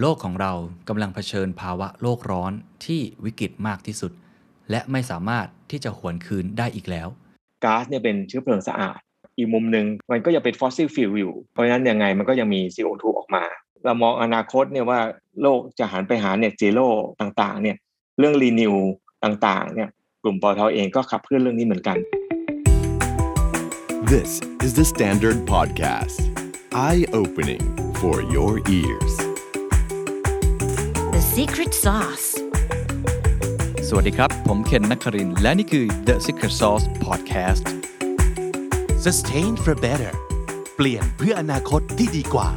โลกของเรากำลังเผชิญภาวะโลกร้อนที่วิกฤตมากที่สุด และไม่สามารถที่จะหวนคืนได้อีกแล้วก๊าซเนี่ยเป็นเชื้อเพลิงสะอาด อีกมุมหนึ่งมันก็ยังเป็นฟอสซิล fuel อยู่ เพราะฉะนั้นยังไงมันก็ยังมี CO2 ออกมา เรามองอนาคตเนี่ยว่าโลกจะหันไปหา net zero ต่างๆเนี่ยเรื่อง renew ต่างๆเนี่ยกลุ่มปตทเองก็ขับเคลื่อนเรื่องนี้เหมือนกัน This is The Standard Podcast. Eye-opening for your ears. The secret sauce. สวัสดีครับ ผมเคนนักครินทร์และนี่คือ The Secret Sauce Podcast Sustain for better เปลี่ยนเพื่ออนาคตที่ดีกว่า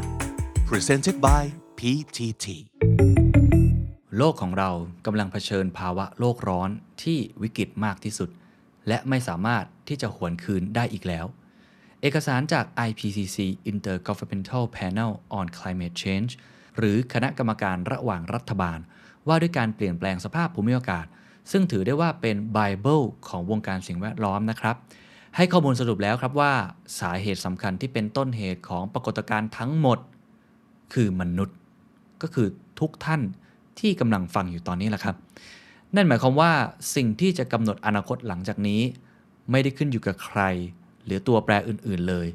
Presented by PTT โลกของเรากำลังเผชิญภาวะโลกร้อนที่วิกฤตมากที่สุด และไม่สามารถที่จะหวนคืนได้อีกแล้ว เอกสารจาก IPCC Intergovernmental Panel on Climate Change หรือคณะกรรมการระหว่างรัฐบาล ว่าด้วยการเปลี่ยนแปลงสภาพภูมิอากาศ ซึ่งถือได้ว่าเป็นไบเบิลของวงการสิ่งแวดล้อมนะครับ ให้ข้อมูลสรุปแล้วครับว่าสาเหตุสำคัญที่เป็นต้นเหตุของปรากฏการณ์ทั้งหมด คือมนุษย์ ก็คือทุกท่านที่กำลังฟังอยู่ตอนนี้แหละครับ นั่นหมายความว่าสิ่งที่จะกำหนดอนาคตหลังจากนี้ ไม่ได้ขึ้นอยู่กับใคร หรือตัวแปรอื่นๆเลย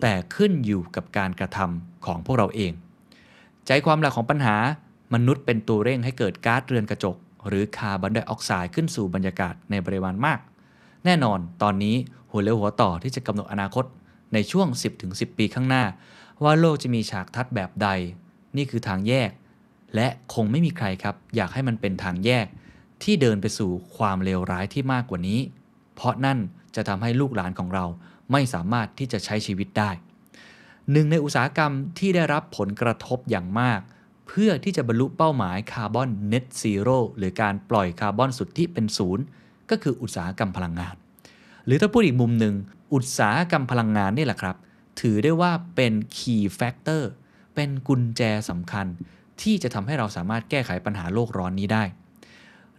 แต่ขึ้นอยู่กับการกระทำของพวกเราเอง ใจความหลักของปัญหามนุษย์เป็นตัวเร่งให้เกิดก๊าซเรือนกระจก หรือคาร์บอนไดออกไซด์ขึ้นสู่บรรยากาศในปริมาณมาก แน่นอนตอนนี้หัวเร็วหัวต่อที่จะกำหนดอนาคตในช่วง 10-10 ปีข้างหน้า ว่าโลกจะมีฉากทัดแบบใด นี่คือทางแยก และคงไม่มีใครครับ อยากให้มันเป็นทางแยก ที่เดินไปสู่ความเลวร้ายที่มากกว่านี้ เพราะนั่นจะทำให้ลูกหลานของเราไม่สามารถที่จะใช้ชีวิตได้ หนึ่งในอุตสาหกรรมที่ได้รับผลกระทบอย่างมาก เพื่อที่จะบรรลุเป้าหมายคาร์บอน net zero หรือการปล่อยคาร์บอนสุทธิเป็นศูนย์ก็คืออุตสาหกรรมพลังงาน หรือถ้าพูดอีกมุมหนึ่ง อุตสาหกรรมพลังงานนี่แหละครับ ถือได้ว่าเป็น key factor เป็นกุญแจสำคัญ ที่จะทำให้เราสามารถแก้ไขปัญหาโลกร้อนนี้ได้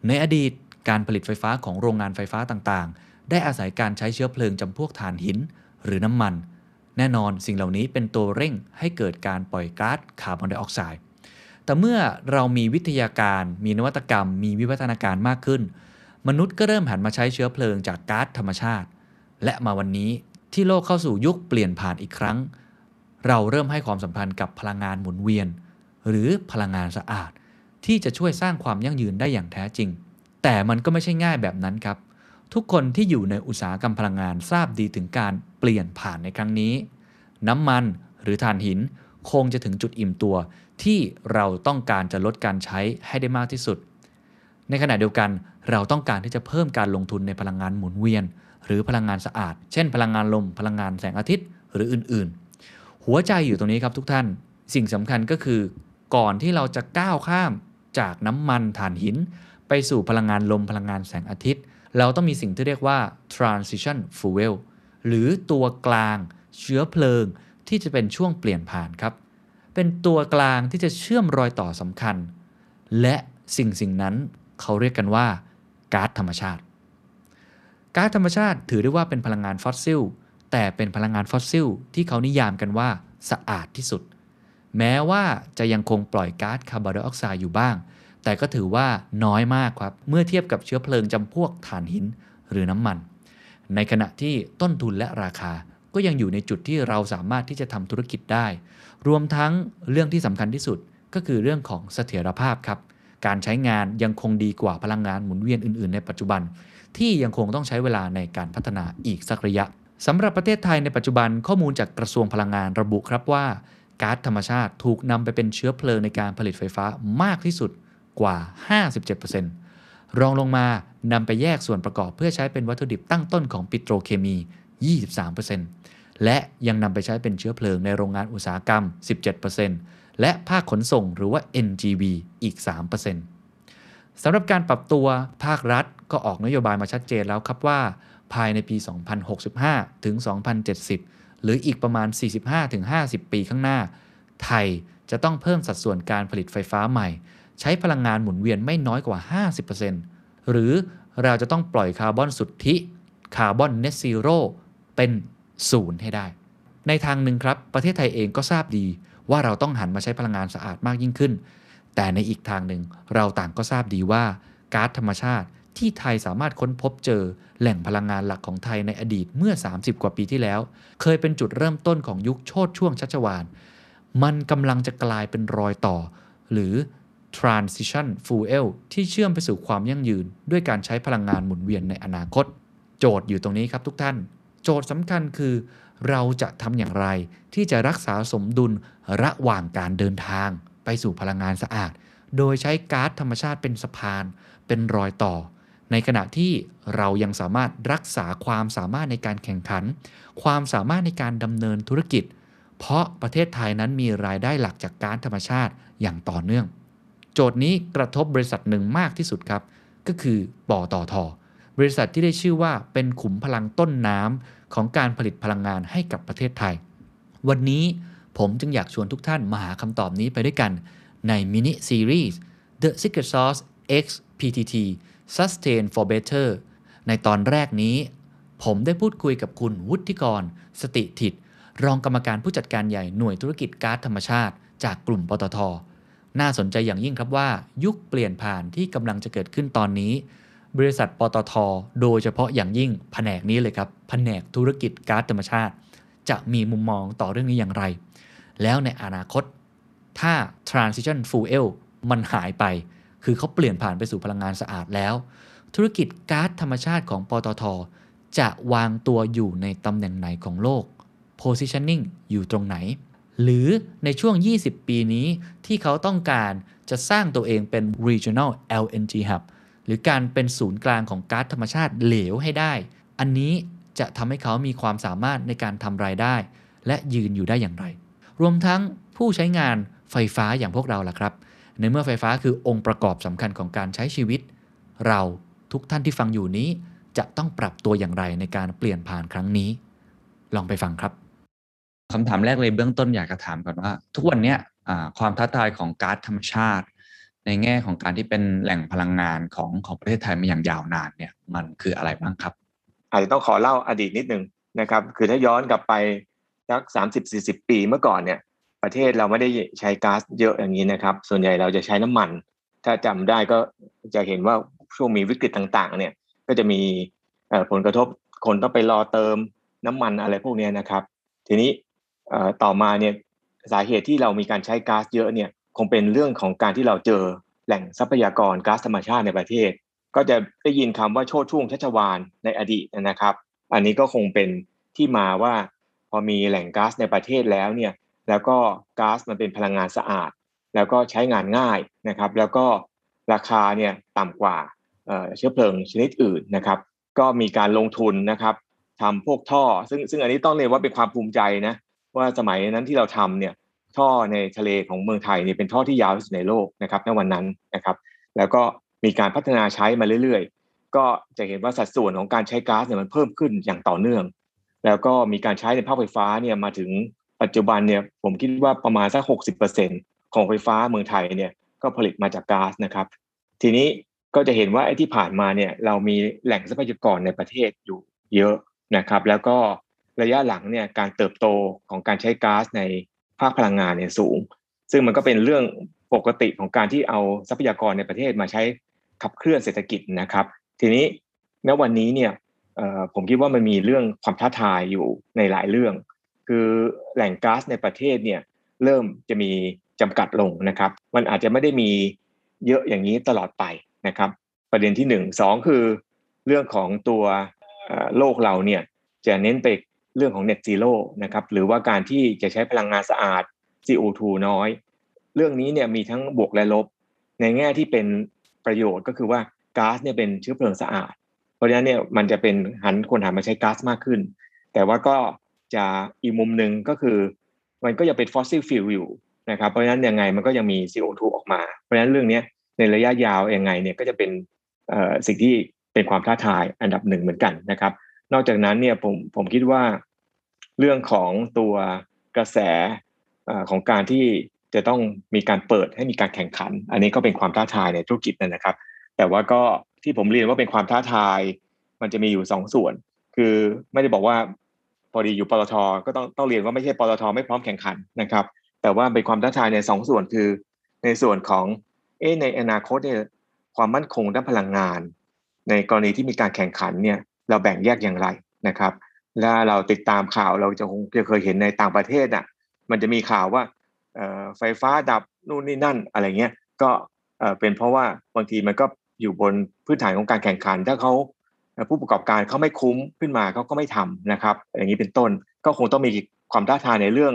ในอดีตการผลิตไฟฟ้าของโรงงานไฟฟ้าต่างๆ ได้อาศัยการใช้เชื้อเพลิงจำพวกถ่านหิน หรือน้ำมัน แน่นอนสิ่งเหล่านี้เป็นตัวเร่งให้เกิดการปล่อยก๊าซคาร์บอนไดออกไซด์ แต่เมื่อเรามีวิทยาการมีนวัตกรรม มีวิวัฒนาการมากขึ้น มนุษย์ก็เริ่มหันมาใช้เชื้อเพลิงจากก๊าซธรรมชาติ และมาวันนี้ที่โลกเข้าสู่ยุคเปลี่ยนผ่านอีกครั้ง เราเริ่มให้ความสัมพันธ์กับพลังงานหมุนเวียน หรือพลังงานสะอาด ที่จะช่วยสร้างความยั่งยืนได้อย่างแท้จริง แต่มันก็ไม่ใช่ง่ายแบบนั้นครับ ทุกคนที่อยู่ในอุตสาหกรรมพลังงานทราบดีถึงการเปลี่ยนผ่านในครั้งนี้ น้ำมันหรือถ่านหินคงจะถึงจุดอิ่มตัว ที่เราต้องการจะลดการใช้ให้ได้มากที่สุด ในขณะเดียวกันเราต้องการที่จะเพิ่มการลงทุนในพลังงานหมุนเวียน หรือพลังงานสะอาด เช่น พลังงานลม พลังงานแสงอาทิตย์ หรืออื่นๆ หัวใจอยู่ตรงนี้ครับทุกท่าน สิ่งสำคัญก็คือ ก่อนที่เราจะก้าวข้ามจากน้ำมันถ่านหิน ไปสู่พลังงานลมพลังงานแสงอาทิตย์ เราต้องมีสิ่งที่เรียกว่า transition fuel หรือตัวกลางเชื้อเพลิงที่จะเป็นช่วงเปลี่ยนผ่านครับ เป็นตัวกลางที่จะเชื่อมรอยต่อสำคัญ และสิ่งสิ่งนั้นเขาเรียกกันว่าก๊าซธรรมชาติ ก๊าซธรรมชาติถือได้ว่าเป็นพลังงานฟอสซิล แต่เป็นพลังงานฟอสซิลที่เขานิยามกันว่าสะอาดที่สุด แม้ว่าจะยังคงปล่อยก๊าซคาร์บอนไดออกไซด์อยู่บ้าง แต่ก็ถือว่าน้อยมากครับ เมื่อเทียบกับเชื้อเพลิงจำพวกถ่านหินหรือน้ำมัน ในขณะที่ต้นทุนและราคาก็ยังอยู่ในจุดที่เราสามารถที่จะทำธุรกิจได้ รวมทั้งเรื่องที่สำคัญที่สุดก็คือเรื่องของเสถียรภาพครับ การใช้งานยังคงดีกว่าพลังงานหมุนเวียนอื่นๆ ในปัจจุบัน ที่ยังคงต้องใช้เวลาในการพัฒนาอีกสักระยะสำหรับประเทศไทยในปัจจุบันข้อมูลจากกระทรวงพลังงานระบุครับว่าก๊าซธรรมชาติถูกนำไปเป็นเชื้อเพลิงในการผลิตไฟฟ้ามากที่สุด กว่า 57%รองลงมานำไปแยกส่วนประกอบเพื่อใช้เป็นวัตถุดิบตั้งต้นของปิโตรเคมี 23%และยังนำไปใช้เป็นเชื้อเพลิงในโรงงานอุตสาหกรรม 17%และภาคขนส่งหรือว่า NGV อีก 3%สำหรับการปรับตัวภาครัฐก็ออกนโยบายมาชัดเจนแล้วครับว่า ภายในปี 2065 ถึง 2070 หรืออีกประมาณ 45-50 ปีข้างหน้า ไทยจะต้องเพิ่มสัดส่วนการผลิตไฟฟ้าใหม่ ใช้พลังงานหมุนเวียนไม่น้อยกว่า 50%หรือเราจะต้องปล่อยคาร์บอนสุทธิคาร์บอนเน t ซีโร่เป็นศูนย์ให้ได้ ในทางหนึ่งครับ ประเทศไทยเองก็ทราบดีว่าเราต้องหันมาใช้พลังงานสะอาดมากยิ่งขึ้น แต่ในอีกทางหนึ่งเราต่างก็ทราบดีว่าก๊าซธรรมชาติที่ไทยสามารถค้นพบเจอแหล่งพลังงานหลักของไทยในอดีตเมื่อ 30 กว่าปีที่แล้ว เคยเป็นจุดเริ่มต้นของยุคโชติช่วงชัชวาลมันกำลังจะกลายเป็นรอยต่อ หรือ transition fuel ที่เชื่อมไปสู่ความยั่งยืน ด้วยการใช้พลังงานหมุนเวียนในอนาคต โจทย์อยู่ตรงนี้ครับทุกท่าน โจทย์สำคัญคือ เราจะทำอย่างไร ที่จะรักษาสมดุลระหว่างการเดินทาง ไปสู่พลังงานสะอาด โดยใช้ก๊าซธรรมชาติเป็นสะพาน เป็นรอยต่อ ในขณะที่เรายังสามารถรักษาความสามารถในการแข่งขัน ความสามารถในการดำเนินธุรกิจ เพราะประเทศไทยนั้นมีรายได้หลักจากก๊าซธรรมชาติอย่างต่อเนื่อง โจทย์นี้กระทบบริษัทหนึ่งมากที่สุดครับ ก็คือปอตอทบริษัทที่ได้ชื่อว่าเป็นขุมพลังต้นน้ำของการผลิตพลังงานให้กับประเทศไทย วันนี้ผมจึงอยากชวนทุกท่านมาหาคำตอบนี้ไปด้วยกันในมินิซีรีส์ The Secret Sauce X PTT Sustain for Better ในตอนแรกนี้ ผมได้พูดคุยกับคุณวุฒิกร สติถิต รองกรรมการผู้จัดการใหญ่หน่วยธุรกิจก๊าซธรรมชาติ จากกลุ่มปตท น่าสนใจอย่างยิ่งครับว่า ยุคเปลี่ยนผ่านที่กำลังจะเกิดขึ้นตอนนี้ บริษัทปตท โดยเฉพาะอย่างยิ่งแผนกนี้เลยครับแผนกธุรกิจก๊าซธรรมชาติ จะมีมุมมองต่อเรื่องนี้อย่างไร แล้วในอนาคต ถ้า transition fuel มันหายไป คือเขาเปลี่ยนผ่านไปสู่พลังงานสะอาดแล้ว ธุรกิจก๊าซธรรมชาติของปตท จะวางตัวอยู่ในตำแหน่งไหนของโลก positioning อยู่ตรงไหน หรือในช่วง 20 ปีนี้ที่เขาต้องการจะสร้างตัวเองเป็น regional LNG hub หรือการเป็นศูนย์กลางของก๊าซธรรมชาติเหลวให้ได้ อันนี้จะทำให้เขามีความสามารถในการทำรายได้ และยืนอยู่ได้อย่างไร รวมทั้งผู้ใช้งานไฟฟ้าอย่างพวกเราล่ะครับ ในเมื่อไฟฟ้าคือองค์ประกอบสำคัญของการใช้ชีวิต เราทุกท่านที่ฟังอยู่นี้ จะต้องปรับตัวอย่างไรในการเปลี่ยนผ่านครั้งนี้ ลองไปฟังครับ คำถามแรกเลยเบื้องต้นอยากจะถามก่อนว่า ทุกวันนี้ความท้าทายของก๊าซธรรมชาติ ในแง่ของการที่เป็นแหล่งพลังงานของของประเทศไทยมาอย่างยาวนานเนี่ยมันคืออะไรบ้างครับอาจจะต้องขอเล่าอดีตนิดนึงนะครับ คือถ้าย้อนกลับไปสักสามสิบสี่สิบปีเมื่อก่อนเนี่ย ประเทศเราไม่ได้ใช้ก๊าซเยอะอย่างนี้นะครับ ส่วนใหญ่เราจะใช้น้ำมัน ถ้าจำได้ก็จะเห็นว่าช่วงมีวิกฤตต่างๆ เนี่ย ก็จะมีผลกระทบคนต้องไปรอเติมน้ำมันอะไรพวกนี้นะครับ ทีนี้ ต่อมาเนี่ยสาเหตุที่เรามีการใช้ก๊าซเยอะเนี่ยคงเป็นเรื่องของการที่เราเจอแหล่งทรัพยากรก๊าซธรรมชาติในประเทศ ก็จะได้ยินคำว่าโชดช่วงชัชวาลในอดีตนะครับ อันนี้ก็คงเป็นที่มาว่าพอมีแหล่งก๊าซในประเทศแล้วเนี่ยแล้วก็ก๊าซมันเป็นพลังงานสะอาด แล้วก็ใช้งานง่ายนะครับ แล้วก็ราคาเนี่ยต่ำกว่าเชื้อเพลิงชนิดอื่นนะครับ ก็มีการลงทุนนะครับทำพวกท่อ ซึ่งซึ่งอันนี้ต้องเรียกว่าเป็นความภูมิใจนะ ว่าสมัยนั้นที่เราทำเนี่ยท่อในทะเลของเมืองไทยเนี่ยเป็นท่อที่ยาวที่สุดในโลกนะครับในวันนั้นนะครับ แล้วก็มีการพัฒนาใช้มาเรื่อยๆ ก็จะเห็นว่าสัดส่วนของการใช้ก๊าซเนี่ยมันเพิ่มขึ้นอย่างต่อเนื่อง แล้วก็มีการใช้ในภาคไฟฟ้าเนี่ยมาถึงปัจจุบันเนี่ยผมคิดว่าประมาณสักหกสิบเปอร์เซ็นของไฟฟ้าเมืองไทยเนี่ยก็ผลิตมาจากก๊าซนะครับ ทีนี้ก็จะเห็นว่าไอ้ที่ผ่านมาเนี่ยเรามีแหล่งทรัพยากรในประเทศอยู่เยอะนะครับ แล้วก็ ระยะหลังเนี่ยการเติบโตของการใช้ก๊าซในภาคพลังงานเนี่ยสูง ซึ่งมันก็เป็นเรื่องปกติของการที่เอาทรัพยากรในประเทศมาใช้ขับเคลื่อนเศรษฐกิจนะครับ ทีนี้ณวันนี้เนี่ยผมคิดว่ามันมีเรื่องความท้าทายอยู่ในหลายเรื่อง คือแหล่งก๊าซในประเทศเนี่ยเริ่มจะมีจำกัดลงนะครับ มันอาจจะไม่ได้มีเยอะอย่างนี้ตลอดไปนะครับ ประเด็นที่หนึ่งสองคือเรื่องของตัวโลกเราเนี่ยจะเน้นไป เรื่องของ net zero นะครับหรือว่าการที่จะใช้พลังงานสะอาด CO2 น้อย เรื่องนี้เนี่ยมีทั้งบวกและลบ ในแง่ที่เป็นประโยชน์ก็คือว่าก๊าซเนี่ยเป็นเชื้อเพลิงสะอาด เพราะฉะนั้นเนี่ยมันจะเป็นหันคนหันมาใช้ก๊าซมากขึ้น แต่ว่าก็จะอีกมุมหนึ่งก็คือ มันก็ยังเป็นฟอสซิล fuel อยู่นะครับเพราะฉะนั้นยังไงมันก็ยังมี CO2 ออกมา เพราะฉะนั้นเรื่องนี้ในระยะยาวยังไงเนี่ยก็จะเป็นสิ่งที่เป็นความท้าทายอันดับหนึ่งเหมือนกันนะครับ นอกจากนั้นเนี่ยผมผมคิดว่าเรื่องของตัวกระแสของการที่จะต้องมีการเปิดให้มีการแข่งขัน อันนี้ก็เป็นความท้าทายในธุรกิจนะครับ แต่ว่าก็ที่ผมเรียนว่าเป็นความท้าทาย มันจะมีอยู่สองส่วน คือไม่ได้บอกว่าพอดีอยู่ปตทก็ต้องต้องเรียนว่าไม่ใช่ปตทไม่พร้อมแข่งขันนะครับ แต่ว่าเป็นความท้าทายในสองส่วนคือ ในส่วนของเอในอนาคตเนี่ยความมั่นคงด้านพลังงาน ในกรณีที่มีการแข่งขันเนี่ย เราแบ่งแยกอย่างไรนะครับและเราติดตามข่าวเราจะคงจะเคยเห็นในต่างประเทศอะมันจะมีข่าวว่าไฟฟ้าดับนู่นนี่นั่นอะไรเงี้ยก็เป็นเพราะว่าบางทีมันก็อยู่บนพื้นฐานของการแข่งขัน ถ้าเขาผู้ประกอบการเขาไม่คุ้มขึ้นมาเขาก็ไม่ทำนะครับ อย่างนี้เป็นต้นก็คงต้องมีความท้าทายในเรื่อง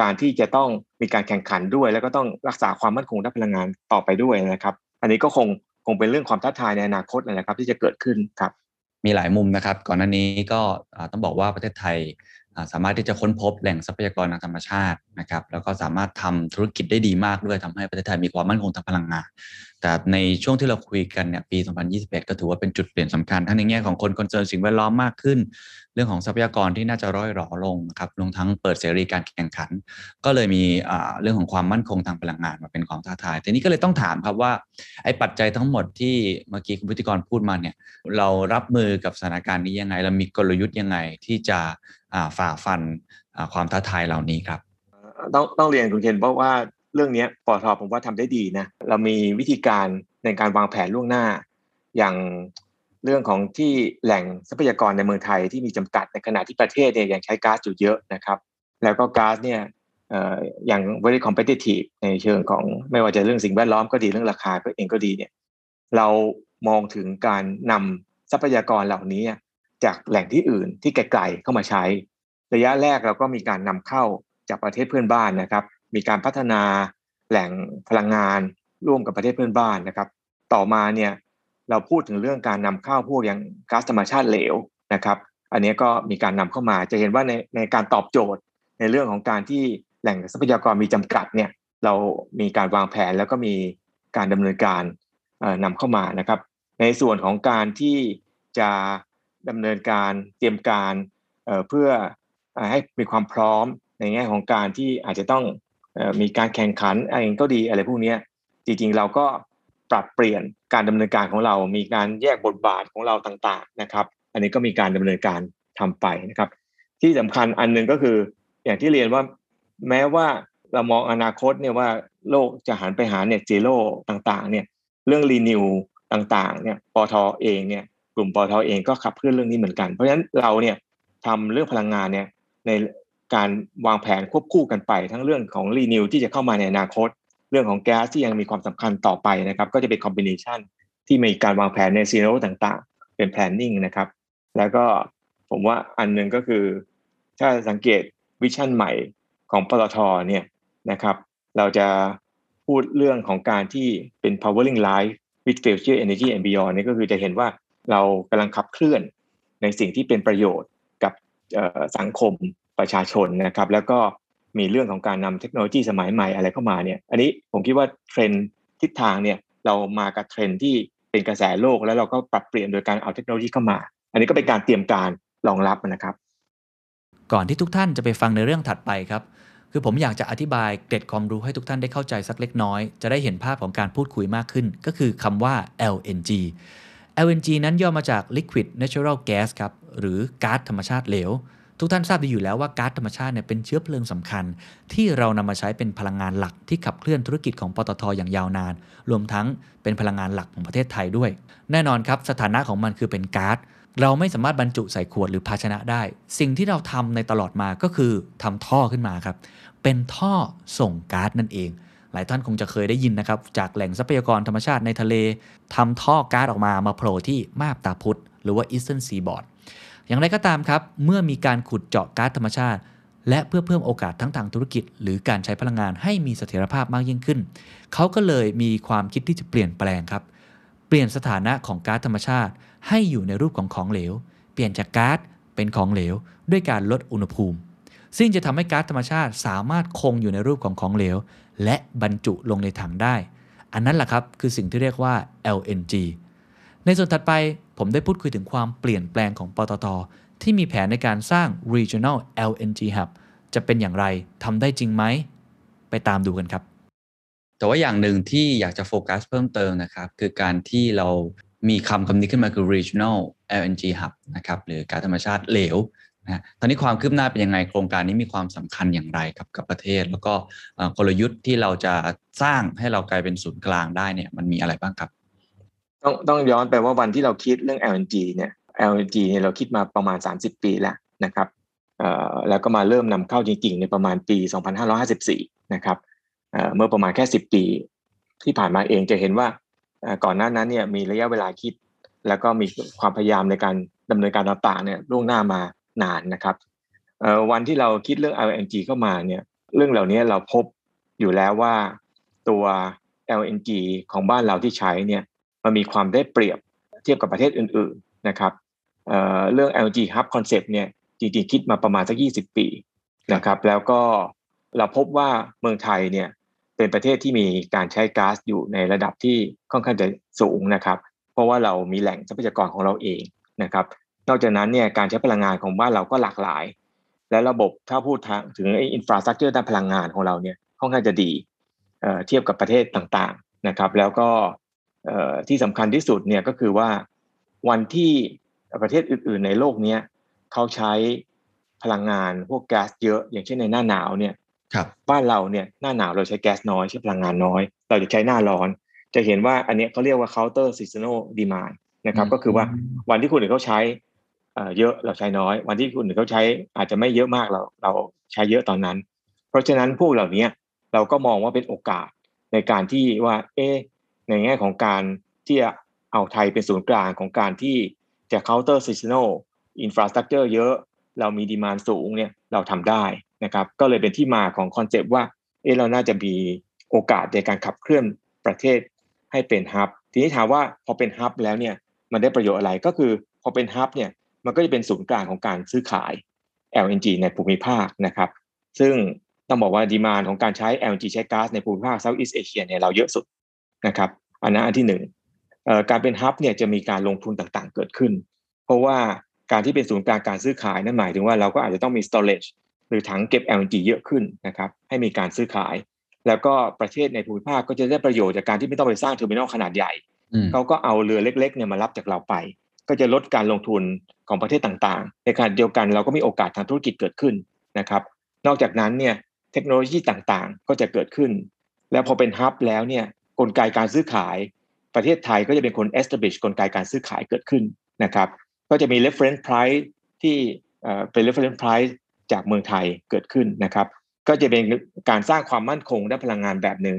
การที่จะต้องมีการแข่งขันด้วย แล้วก็ต้องรักษาความมั่นคงด้านพลังงานต่อไปด้วยนะครับ อันนี้ก็คงคงเป็นเรื่องความท้าทายในอนาคตนะครับ ที่จะเกิดขึ้นครับ มีหลายมุมนะครับ ก่อนหน้านี้ก็ต้องบอกว่าประเทศไทยสามารถที่จะค้นพบแหล่งทรัพยากรทางธรรมชาตินะครับ แล้วก็สามารถทำธุรกิจได้ดีมากด้วยทำให้ประเทศไทยมีความมั่นคงทางพลังงาน แต่ในช่วงที่เราคุยกันเนี่ยปี 2021 ก็ถือว่าเป็นจุดเปลี่ยนสำคัญทั้งในแง่ของคนคอนเซิร์นสิ่งแวดล้อมมากขึ้น เรื่องของทรัพยากรที่น่าจะร่อยหรอลงนะครับรวมทั้งเปิดเสรีการแข่งขัน ก็เลยมีเรื่องของความมั่นคงทางพลังงานมาเป็นของท้าทายทีนี้ก็เลยต้องถามครับว่าไอ้ปัจจัยทั้งหมดที่เมื่อกี้คุณพิธีกรพูดมาเนี่ยเรารับมือกับสถานการณ์นี้ยังไง เรามีกลยุทธ์ยังไงที่จะฝ่าฟันความท้าทายเหล่านี้ครับ ต้องต้องเรียนคุณเคนเพราะว่าเรื่องนี้ปอทผมว่าทำได้ดีนะเรามีวิธีการในการวางแผนล่วงหน้า อย่าง เรื่องของที่แหล่งทรัพยากรในเมืองไทยที่มีจำกัดในขณะที่ประเทศเนี่ยยังใช้ก๊าซอยู่เยอะนะครับ แล้วก็ก๊าซเนี่ยอย่าง very competitive ในเชิงของไม่ว่าจะเรื่องสิ่งแวดล้อมก็ดีเรื่องราคาก็เองก็ดีเนี่ยเรามองถึงการนำทรัพยากรเหล่านี้จากแหล่งที่อื่นที่ไกลๆเข้ามาใช้ ระยะแรกเราก็มีการนำเข้าจากประเทศเพื่อนบ้านนะครับ มีการพัฒนาแหล่งพลังงานร่วมกับประเทศเพื่อนบ้านนะครับ ต่อมาเนี่ย เราพูดถึงเรื่องการนำเข้าพวกอย่างก๊าซธรรมชาติเหลวนะครับ อันนี้ก็มีการนำเข้ามาจะเห็นว่าในในการตอบโจทย์ในเรื่องของการที่แหล่งทรัพยากรมีจำกัดเนี่ยเรามีการวางแผนแล้วก็มีการดำเนินการนำเข้ามานะครับ ในส่วนของการที่จะดำเนินการเตรียมการเพื่อให้มีความพร้อมในแง่ของการที่อาจจะต้องมีการแข่งขันอะไรก็ดีอะไรพวกนี้จริงๆเราก็ ปรับเปลี่ยนการดำเนินการของเรา มีการแยกบทบาทของเราต่างๆนะครับ อันนี้ก็มีการดำเนินการทำไปนะครับ ที่สำคัญอันนึงก็คืออย่างที่เรียนว่าแม้ว่าเรามองอนาคตเนี่ยว่าโลกจะหันไปหา net zero ต่างๆเนี่ยเรื่อง renew ต่างๆเนี่ยปตทเองเนี่ยกลุ่มปตทเองก็ขับเคลื่อนเรื่องนี้เหมือนกัน เพราะฉะนั้นเราเนี่ยทำเรื่องพลังงานเนี่ยในการวางแผนควบคู่กันไป ทั้งเรื่องของ renew ที่จะเข้ามาในอนาคต เรื่องของแก๊สที่ยังมีความสำคัญต่อไปนะครับ ก็จะเป็น combination ที่มีการวางแผนใน scenario ต่างๆ เป็น planning นะครับ แล้วก็ผมว่าอันหนึ่งก็คือ ถ้าสังเกต vision ใหม่ของปตทเนี่ยนะครับ เราจะพูดเรื่องของการที่เป็น powering life with future energy and beyond นี่ก็คือจะเห็นว่าเรากำลังขับเคลื่อนในสิ่งที่เป็นประโยชน์กับสังคมประชาชนนะครับ แล้วก็ มีเรื่องของการนำเทคโนโลยีสมัยใหม่อะไรเข้ามาเนี่ย อันนี้ผมคิดว่าเทรนทิศทางเนี่ยเรามากับเทรนที่เป็นกระแสโลกแล้วเราก็ปรับเปลี่ยนโดยการเอาเทคโนโลยีเข้ามา อันนี้ก็เป็นการเตรียมการรองรับนะครับ ก่อนที่ทุกท่านจะไปฟังในเรื่องถัดไปครับ คือผมอยากจะอธิบายเกร็ดความรู้ให้ทุกท่านได้เข้าใจสักเล็กน้อย จะได้เห็นภาพของการพูดคุยมากขึ้น ก็คือคำว่า LNG LNG นั้นย่อมาจาก Liquid Natural Gas ครับหรือก๊าซธรรมชาติเหลว ทุกท่านทราบดีอยู่แล้วว่าก๊าซธรรมชาติเนี่ยเป็นเชื้อเพลิงสำคัญ ที่เรานำมาใช้เป็นพลังงานหลักที่ขับเคลื่อนธุรกิจของปตทอย่างยาวนาน รวมทั้งเป็นพลังงานหลักของประเทศไทยด้วย แน่นอนครับสถานะของมันคือเป็นก๊าซเราไม่สามารถบรรจุใส่ขวดหรือภาชนะได้ สิ่งที่เราทำในตลอดมาก็คือทำท่อขึ้นมาครับ เป็นท่อส่งก๊าซนั่นเอง หลายท่านคงจะเคยได้ยินนะครับ จากแหล่งทรัพยากรธรรมชาติในทะเลทำท่อก๊าซออกมามาโผล่ที่มาบตาพุธหรือว่า Eastern Seaboard อย่างไรก็ตามครับ เมื่อมีการขุดเจาะก๊าซธรรมชาติ และเพื่อเพิ่มโอกาสทั้งทางธุรกิจ หรือการใช้พลังงานให้มีเสถียรภาพมากยิ่งขึ้น เขาก็เลยมีความคิดที่จะเปลี่ยนแปลงครับ เปลี่ยนสถานะของก๊าซธรรมชาติ ให้อยู่ในรูปของของเหลว เปลี่ยนจากก๊าซเป็นของเหลว ด้วยการลดอุณหภูมิ ซึ่งจะทำให้ก๊าซธรรมชาติสามารถคงอยู่ในรูปของของเหลว และบรรจุลงในถังได้ อันนั้นแหละครับคือสิ่งที่เรียกว่า LNG ในส่วนถัดไป ผมได้พูดคุยถึงความเปลี่ยนแปลงของปตท ที่มีแผนในการสร้าง Regional LNG Hub จะเป็นอย่างไรทำได้จริงไหม ไปตามดูกันครับ แต่ว่าอย่างหนึ่งที่อยากจะโฟกัสเพิ่มเติมนะครับ คือการที่เรามีคำคำนี้ขึ้นมาคือ Regional LNG Hub นะครับหรือการธรรมชาติเหลวนะตอนนี้ความคืบหน้าเป็นยังไงโครงการนี้มีความสำคัญอย่างไรครับกับประเทศ แล้วก็กลยุทธ์ที่เราจะสร้างให้เรากลายเป็นศูนย์กลางได้เนี่ยมันมีอะไรบ้างครับ ต้องต้องย้อนไปว่าวันที่เราคิดเรื่อง LNG เนี่ย LNG เนี่ยเราคิดมาประมาณ 30 ปีแล้วนะครับแล้วก็มาเริ่มนำเข้าจริงๆในประมาณปี 2554 นะครับเมื่อประมาณแค่ 10 ปี ที่ผ่านมาเองจะเห็นว่าก่อนหน้านั้นเนี่ยมีระยะเวลาคิด แล้วก็มีความพยายามในการดำเนินการต่างๆเนี่ยล่วงหน้ามานานนะครับวันที่เราคิดเรื่อง LNG เข้ามาเนี่ยเรื่องเหล่านี้เราพบอยู่แล้วว่าตัว LNG ของบ้านเราที่ใช้เนี่ย มันมีความได้เปรียบเทียบกับประเทศอื่นๆนะครับเเรื่อง LNG Hub Concept เนี่ยจริงๆคิดมาประมาณสัก 20 ปีนะครับ แล้วก็เราพบว่าเมืองไทยเนี่ยเป็นประเทศที่มีการใช้ก๊าซอยู่ในระดับที่ค่อนข้างจะสูงนะครับ เพราะว่าเรามีแหล่งทรัพยากรของเราเองนะครับ นอกจากนั้นเนี่ยการใช้พลังงานของบ้านเราก็หลากหลาย และระบบถ้าพูดถึงอินฟราสตรักเจอร์ด้านพลังงานของเราเนี่ยค่อนข้างจะดีเทียบกับประเทศต่างๆนะครับ แล้วก็ ที่สำคัญที่สุดเนี่ยก็คือว่าวันที่ประเทศอื่น ๆ ในโลกนี้เขาใช้พลังงานพวกแก๊สเยอะ อย่างเช่นในหน้าหนาวเนี่ยบ้านเราเนี่ยหน้าหนาวเราใช้แก๊สน้อยใช้พลังงานน้อย เราจะใช้หน้าร้อน จะเห็นว่าอันนี้เขาเรียกว่า counter seasonal demand นะครับก็คือว่าวันที่คนอื่นเขาใช้เยอะเราใช้น้อย วันที่คนอื่นเขาใช้อาจจะไม่เยอะมากเราเราใช้เยอะตอนนั้น เพราะฉะนั้นพวกเหล่านี้เราก็มองว่าเป็นโอกาสในการที่ว่า เอ๊ ในแง่ของการที่จะเอาไทยเป็นศูนย์กลางของการที่จะ counter seasonal infrastructure เยอะ เรามีดีมานสูงเนี่ยเราทำได้นะครับก็เลยเป็นที่มาของคอนเซปต์ว่าเออเราน่าจะมีโอกาสในการขับเคลื่อนประเทศให้เป็นฮับทีนี้ถามว่าพอเป็นฮับแล้วเนี่ยมันได้ประโยชน์อะไรก็คือพอเป็นฮับเนี่ยมันก็จะเป็นศูนย์กลางของการซื้อขาย LNG ในภูมิภาคนะครับ ซึ่งต้องบอกว่าดีมานของการใช้ LNG ใช้ก๊าซในภูมิภาคเซาท์อีสเอเชียเนี่ยเราเยอะสุด นะครับ อันนั้นอันที่หนึ่งการเป็นฮับเนี่ยจะมีการลงทุนต่างๆ เกิดขึ้น เพราะว่าการที่เป็นศูนย์กลางการซื้อขายนั่นหมายถึงว่าเราก็อาจจะต้องมี storage หรือถังเก็บ LNG เยอะขึ้นนะครับ ให้มีการซื้อขาย แล้วก็ประเทศในภูมิภาคก็จะได้ประโยชน์จากการที่ไม่ต้องไปสร้าง terminal ขนาดใหญ่เขาก็เอาเรือเล็กๆเนี่ยมารับจากเราไป ก็จะลดการลงทุนของประเทศต่างๆ ในขณะเดียวกันเราก็มีโอกาสทางธุรกิจเกิดขึ้นนะครับ นอกจากนั้นเนี่ยเทคโนโลยีต่างๆ ก็จะเกิดขึ้น แล้วพอเป็น hub แล้วเนี่ย กลไกการซื้อขาย ประเทศไทยก็จะเป็นคน establish กลไกการซื้อขายเกิดขึ้นนะครับ ก็จะมี reference price ที่เป็น reference price จากเมืองไทยเกิดขึ้นนะครับ ก็จะเป็นการสร้างความมั่นคงด้านพลังงานแบบหนึ่ง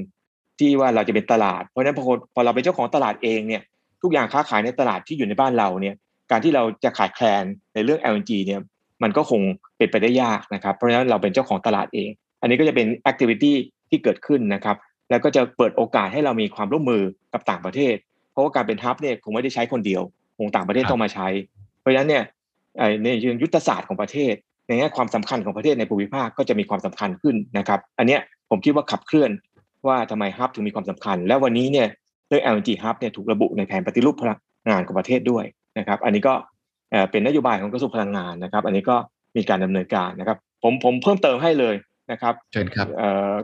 ที่ว่าเราจะเป็นตลาด เพราะฉะนั้นพอพอเราเป็นเจ้าของตลาดเองเนี่ยทุกอย่างค้าขายในตลาดที่อยู่ในบ้านเราเนี่ยการที่เราจะขาดแคลนในเรื่อง LNG เนี่ยมันก็คงเป็นไปได้ยากนะครับ เพราะฉะนั้นเราเป็นเจ้าของตลาดเอง อันนี้ก็จะเป็นแอคทิวิตี้ที่เกิดขึ้นนะครับ แล้วก็จะเปิดโอกาสให้เรามีความร่วมมือกับต่างประเทศ เพราะว่าการเป็นฮับเนี่ยคงไม่ได้ใช้คนเดียวคงต่างประเทศต้องมาใช้ เพราะฉะนั้นเนี่ยในเชิงยุทธศาสตร์ของประเทศ ในแง่ความสำคัญของประเทศในภูมิภาคก็จะมีความสำคัญขึ้นนะครับ อันนี้ผมคิดว่าขับเคลื่อนว่าทำไมฮับถึงมีความสำคัญ และวันนี้เนี่ยเรื่อง LNG Hub เนี่ยถูกระบุในแผนปฏิรูปพลังงานของประเทศด้วยนะครับ อันนี้ก็เป็นนโยบายของกระทรวงพลังงานนะครับ อันนี้ก็มีการดำเนินการนะครับ ผมผมเพิ่มเติมให้เลยนะครับเชิญครับ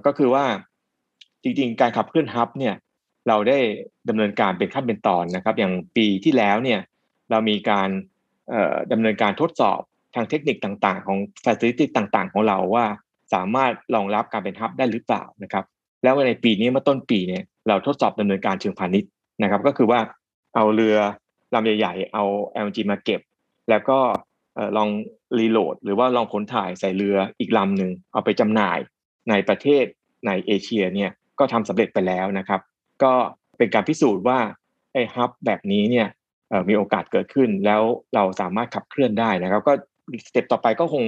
ก็คือว่า จริงๆ การขับเคลื่อนฮับเนี่ยเราได้ดำเนินการเป็นขั้นเป็นตอนนะครับ อย่างปีที่แล้วเนี่ยเรามีการดำเนินการทดสอบทางเทคนิคต่างๆ ของ Facility ต่างๆ ของเราว่าสามารถรองรับการเป็นฮับได้หรือเปล่านะครับ แล้วในปีนี้เมื่อต้นปีเนี่ยเราทดสอบดำเนินการเชิงพาณิชย์นะครับ ก็คือว่าเอาเรือลำใหญ่ๆ เอา LNG มาเก็บ แล้วก็ลอง reload หรือว่าลองขนถ่ายใส่เรืออีกลำหนึ่งเอาไปจำหน่ายในประเทศในเอเชียเนี่ย ก็ทำสำเร็จไปแล้วนะครับ ก็เป็นการพิสูจน์ว่าไอ้ hub แบบนี้เนี่ยมีโอกาสเกิดขึ้นแล้วเราสามารถขับเคลื่อนได้นะครับ ก็ step ต่อไปก็คง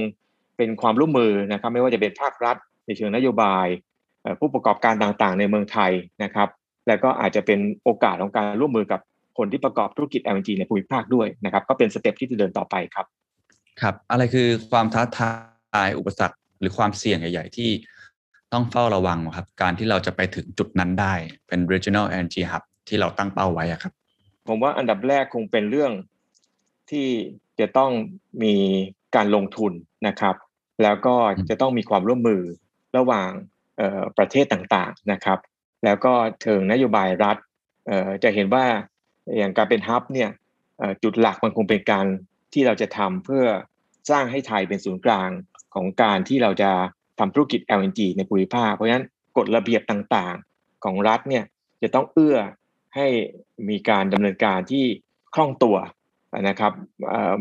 เป็นความร่วมมือนะครับ ไม่ว่าจะเป็นภาครัฐ ในเชิงนโยบาย ผู้ประกอบการต่างๆ ในเมืองไทยนะครับ แล้วก็อาจจะเป็นโอกาสของการร่วมมือกับคนที่ประกอบธุรกิจ LNG ในภูมิภาคด้วยนะครับ ก็เป็นสเต็ปที่จะเดินต่อไปครับ ครับ อะไรคือความท้าทายอุปสรรค หรือความเสี่ยงใหญ่ ๆ ที่ ต้องเฝ้าระวังครับ การที่เราจะไปถึงจุดนั้นได้เป็น regional LNG hub ที่เราตั้งเป้าไว้ครับ ผมว่าอันดับแรกคงเป็นเรื่องที่จะต้องมีการลงทุนนะครับ แล้วก็จะต้องมีความร่วมมือระหว่างประเทศต่างๆนะครับ แล้วก็เชิงนโยบายรัฐจะเห็นว่าอย่างการเป็นฮับเนี่ยจุดหลักมันคงเป็นการที่เราจะทำเพื่อสร้างให้ไทยเป็นศูนย์กลางของการที่เราจะ ทำธุรกิจ LNG ในภูมิภาค เพราะฉะนั้นกฎระเบียบต่างๆ ของรัฐเนี่ยจะต้องเอื้อให้มีการดำเนินการที่คล่องตัวนะครับ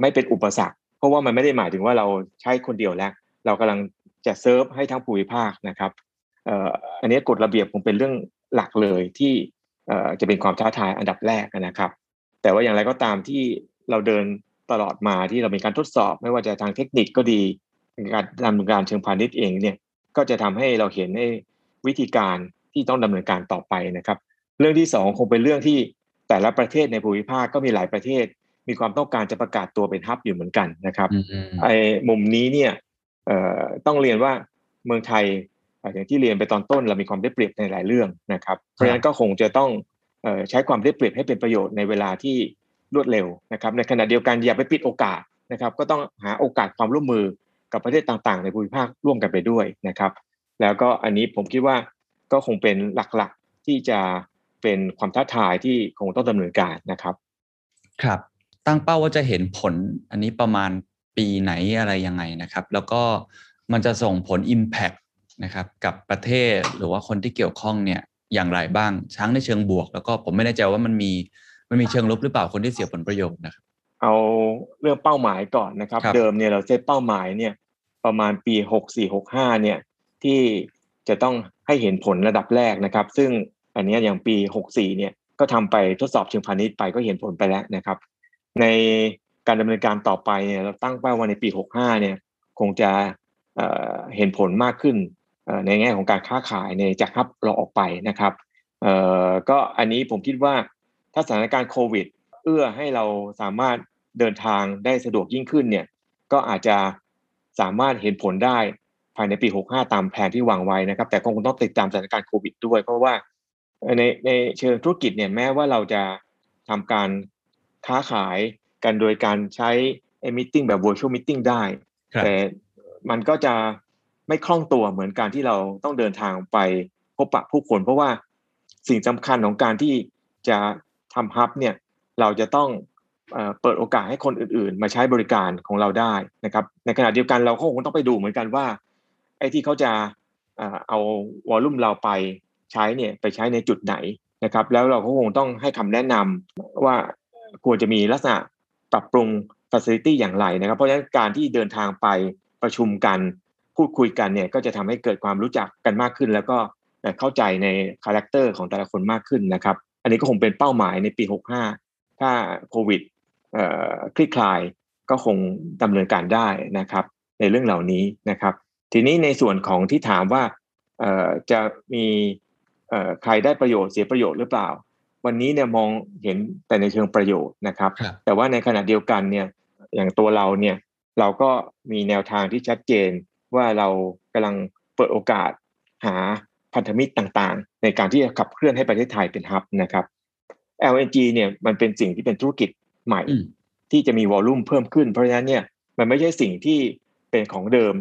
ไม่เป็นอุปสรรค เพราะว่ามันไม่ได้หมายถึงว่าเราใช้คนเดียวแล้ว เรากำลังจะเซิร์ฟให้ทั้งภูมิภาคนะครับอันนี้กฎระเบียบคงเป็นเรื่องหลักเลยที่จะเป็นความท้าทายอันดับแรกนะครับ แต่ว่าอย่างไรก็ตามที่เราเดินตลอดมาที่เรามีการทดสอบ ไม่ว่าจะทางเทคนิคก็ดี การดำเนินการเชิงพาณิชย์เองเนี่ยก็จะทำให้เราเห็นในวิธีการที่ต้องดำเนินการต่อไปนะครับ เรื่องที่สองคงเป็นเรื่องที่แต่ละประเทศในภูมิภาคก็มีหลายประเทศ มีความต้องการจะประกาศตัวเป็นฮับอยู่เหมือนกันนะครับไอ้มุมนี้เนี่ยต้องเรียนว่าเมืองไทยอย่างที่เรียนไปตอนต้นเรามีความได้เปรียบในหลายเรื่องนะครับ เพราะฉะนั้นก็คงจะต้องใช้ความได้เปรียบให้เป็นประโยชน์ในเวลาที่รวดเร็วนะครับ ในขณะเดียวกันอย่าไปปิดโอกาสนะครับ ก็ต้องหาโอกาสความร่วมมือ กับประเทศต่างๆ ในภูมิภาคร่วมกันไปด้วยนะครับ แล้วก็อันนี้ผมคิดว่าก็คงเป็นหลักๆที่จะเป็นความท้าทายที่คงต้องดำเนินการนะครับ ครับ ตั้งเป้าว่าจะเห็นผลอันนี้ประมาณปีไหนอะไรยังไงนะครับ แล้วก็มันจะส่งผล Impact นะครับกับประเทศหรือว่าคนที่เกี่ยวข้องเนี่ยอย่างไรบ้างทั้งในเชิงบวก แล้วก็ผมไม่แน่ใจว่ามันมีมันมีเชิงลบหรือเปล่าคนที่เสียผลประโยชน์นะครับเอาเรื่องเป้าหมายก่อนนะครับเดิมเนี่ยเราเซตเป้าหมายเนี่ย ประมาณปีหกสี่หกห้าเนี่ยที่จะต้องให้เห็นผลระดับแรกนะครับ ซึ่งอันนี้อย่างปีหกสี่เนี่ยก็ทำไปทดสอบเชิงพาณิชย์ไปก็เห็นผลไปแล้วนะครับ ในการดำเนินการต่อไปเนี่ยเราตั้งเป้าว่าในปีหกห้าเนี่ยคงจะเห็นผลมากขึ้นในแง่ของการค้าขายในจากฮับเราออกไปนะครับก็อันนี้ผมคิดว่าถ้าสถานการณ์โควิด เอื้อให้เราสามารถเดินทางได้สะดวกยิ่งขึ้นเนี่ยก็อาจจะ สามารถเห็นผลได้ภายในปี 65 ตามแผนที่วางไว้นะครับ แต่คงต้องติดตามสถานการณ์โควิดด้วย เพราะว่าในในเชิงธุรกิจเนี่ยแม้ว่าเราจะทำการค้าขายกันโดยการใช้ไอ้มิ팅แบบ virtual meeting ได้ แต่มันก็จะไม่คล่องตัวเหมือนการที่เราต้องเดินทางไปพบปะผู้คน เพราะว่าสิ่งสำคัญของการที่จะทำ hub เนี่ยเราจะต้อง เปิดโอกาสให้คนอื่น ๆ มาใช้บริการของเราได้นะครับ ในขณะเดียวกันเราก็คงต้องไปดูเหมือนกันว่าไอ้ที่เขาจะเอา volume เราไปใช้เนี่ยไปใช้ในจุดไหนนะครับ แล้วเราก็คงต้องให้คำแนะนำว่าควรจะมีลักษณะปรับปรุง facility อย่างไรนะครับ เพราะฉะนั้นการที่เดินทางไปประชุมกันพูดคุยกันเนี่ยก็จะทำให้เกิดความรู้จักกันมากขึ้น แล้วก็เข้าใจใน character ของแต่ละคนมากขึ้นนะครับ อันนี้ก็คงเป็นเป้าหมายในปี 65 ถ้าโควิด คลี่คลายก็คงดำเนินการได้นะครับ ในเรื่องเหล่านี้นะครับ ทีนี้ในส่วนของที่ถามว่าจะมีใครได้ประโยชน์เสียประโยชน์หรือเปล่า วันนี้เนี่ยมองเห็นแต่ในเชิงประโยชน์นะครับ แต่ว่าในขณะเดียวกันเนี่ยอย่างตัวเราเนี่ยเราก็มีแนวทางที่ชัดเจนว่าเรากำลังเปิดโอกาสหาพันธมิตรต่างๆ ในการที่จะขับเคลื่อนให้ประเทศไทยเป็นฮับนะครับ LNG เนี่ยมันเป็นสิ่งที่เป็นธุรกิจ ใหม่ ที่จะมีวอลลุ่มเพิ่มขึ้น เพราะฉะนั้นเนี่ยมันไม่ใช่สิ่งที่เป็นของเดิม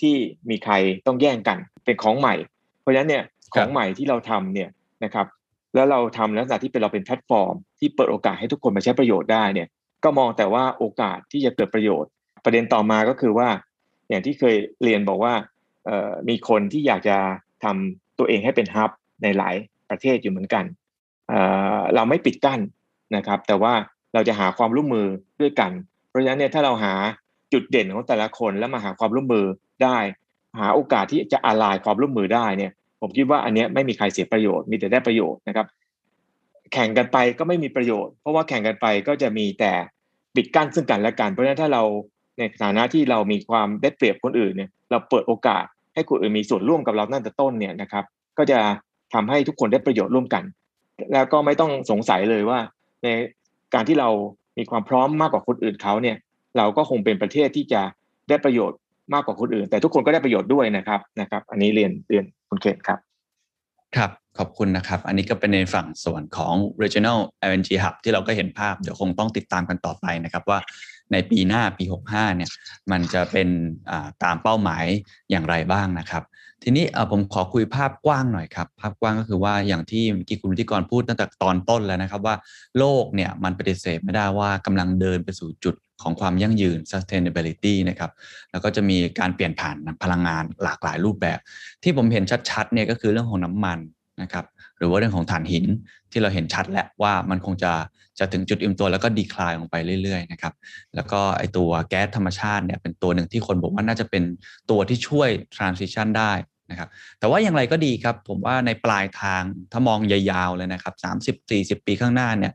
ที่มีใครต้องแย่งกันเป็นของใหม่ เพราะฉะนั้นเนี่ยของใหม่ที่เราทำเนี่ยนะครับ แล้วเราทำลักษณะที่เป็นเราเป็นแพลตฟอร์ม ที่เปิดโอกาสให้ทุกคนมาใช้ประโยชน์ได้เนี่ย ก็มองแต่ว่าโอกาสที่จะเกิดประโยชน์ ประเด็นต่อมาก็คือว่า อย่างที่เคยเรียนบอกว่ามีคนที่อยากจะทำตัวเองให้เป็นฮับในหลายประเทศอยู่เหมือนกัน เราไม่ปิดกั้นนะครับ แต่ว่า เราจะหาความร่วมมือด้วยกัน เพราะฉะนั้นเนี่ยถ้าเราหาจุดเด่นของแต่ละคนแล้วมาหาความร่วมมือได้ หาโอกาสที่จะอาลายความร่วมมือได้เนี่ย ผมคิดว่าอันนี้ไม่มีใครเสียประโยชน์มีแต่ได้ประโยชน์นะครับ แข่งกันไปก็ไม่มีประโยชน์ เพราะว่าแข่งกันไปก็จะมีแต่ปิดกั้นซึ่งกันและกันเพราะฉะนั้นถ้าเราในฐานะที่เรามีความได้เปรียบคนอื่นเนี่ยเราเปิดโอกาสให้คนอื่นมีส่วนร่วมกับเราตั้งแต่ต้นเนี่ยนะครับ ก็จะทำให้ทุกคนได้ประโยชน์ร่วมกัน แล้วก็ไม่ต้องสงสัยเลยว่า ใน การที่เรามีความพร้อมมากกว่าคนอื่นเขาเนี่ย เราก็คงเป็นประเทศที่จะได้ประโยชน์มากกว่าคนอื่น แต่ทุกคนก็ได้ประโยชน์ด้วยนะครับนะครับ อันนี้เรียนเรียนคุณเคนครับ ครับขอบคุณนะครับ อันนี้ก็เป็นในฝั่งส่วนของ regional LNG hub ที่เราก็เห็นภาพเดี๋ยวคงต้องติดตามกันต่อไปนะครับว่าในปีหน้าปี 65เนี่ยมันจะเป็นตามเป้าหมายอย่างไรบ้างนะครับ ทีนี้ผมขอคุยภาพกว้างหน่อยครับ ภาพกว้างก็คือว่าอย่างที่เมื่อกี้คุณวิทกรพูดตั้งแต่ตอนต้นแล้วนะครับว่าโลกเนี่ยมันปฏิเสธไม่ได้ว่ากำลังเดินไปสู่จุดของความยั่งยืน sustainability นะครับ แล้วก็จะมีการเปลี่ยนผ่านพลังงานหลากหลายรูปแบบ ที่ผมเห็นชัดๆเนี่ยก็คือเรื่องของน้ำมันนะครับ หรือว่าเรื่องของถ่านหินที่เราเห็นชัดแล้วว่ามันคงจะจะถึงจุดอิ่มตัวแล้วก็ดีคลายลงไปเรื่อยๆนะครับแล้วก็ไอตัวแก๊สธรรมชาติเนี่ยเป็นตัวหนึ่งที่คนบอกว่าน่าจะเป็นตัวที่ช่วย transition ได้นะครับแต่ว่าอย่างไรก็ดีครับ ผมว่าในปลายทางถ้ามองยาวๆเลยนะครับ30-40 ปีข้างหน้าเนี่ย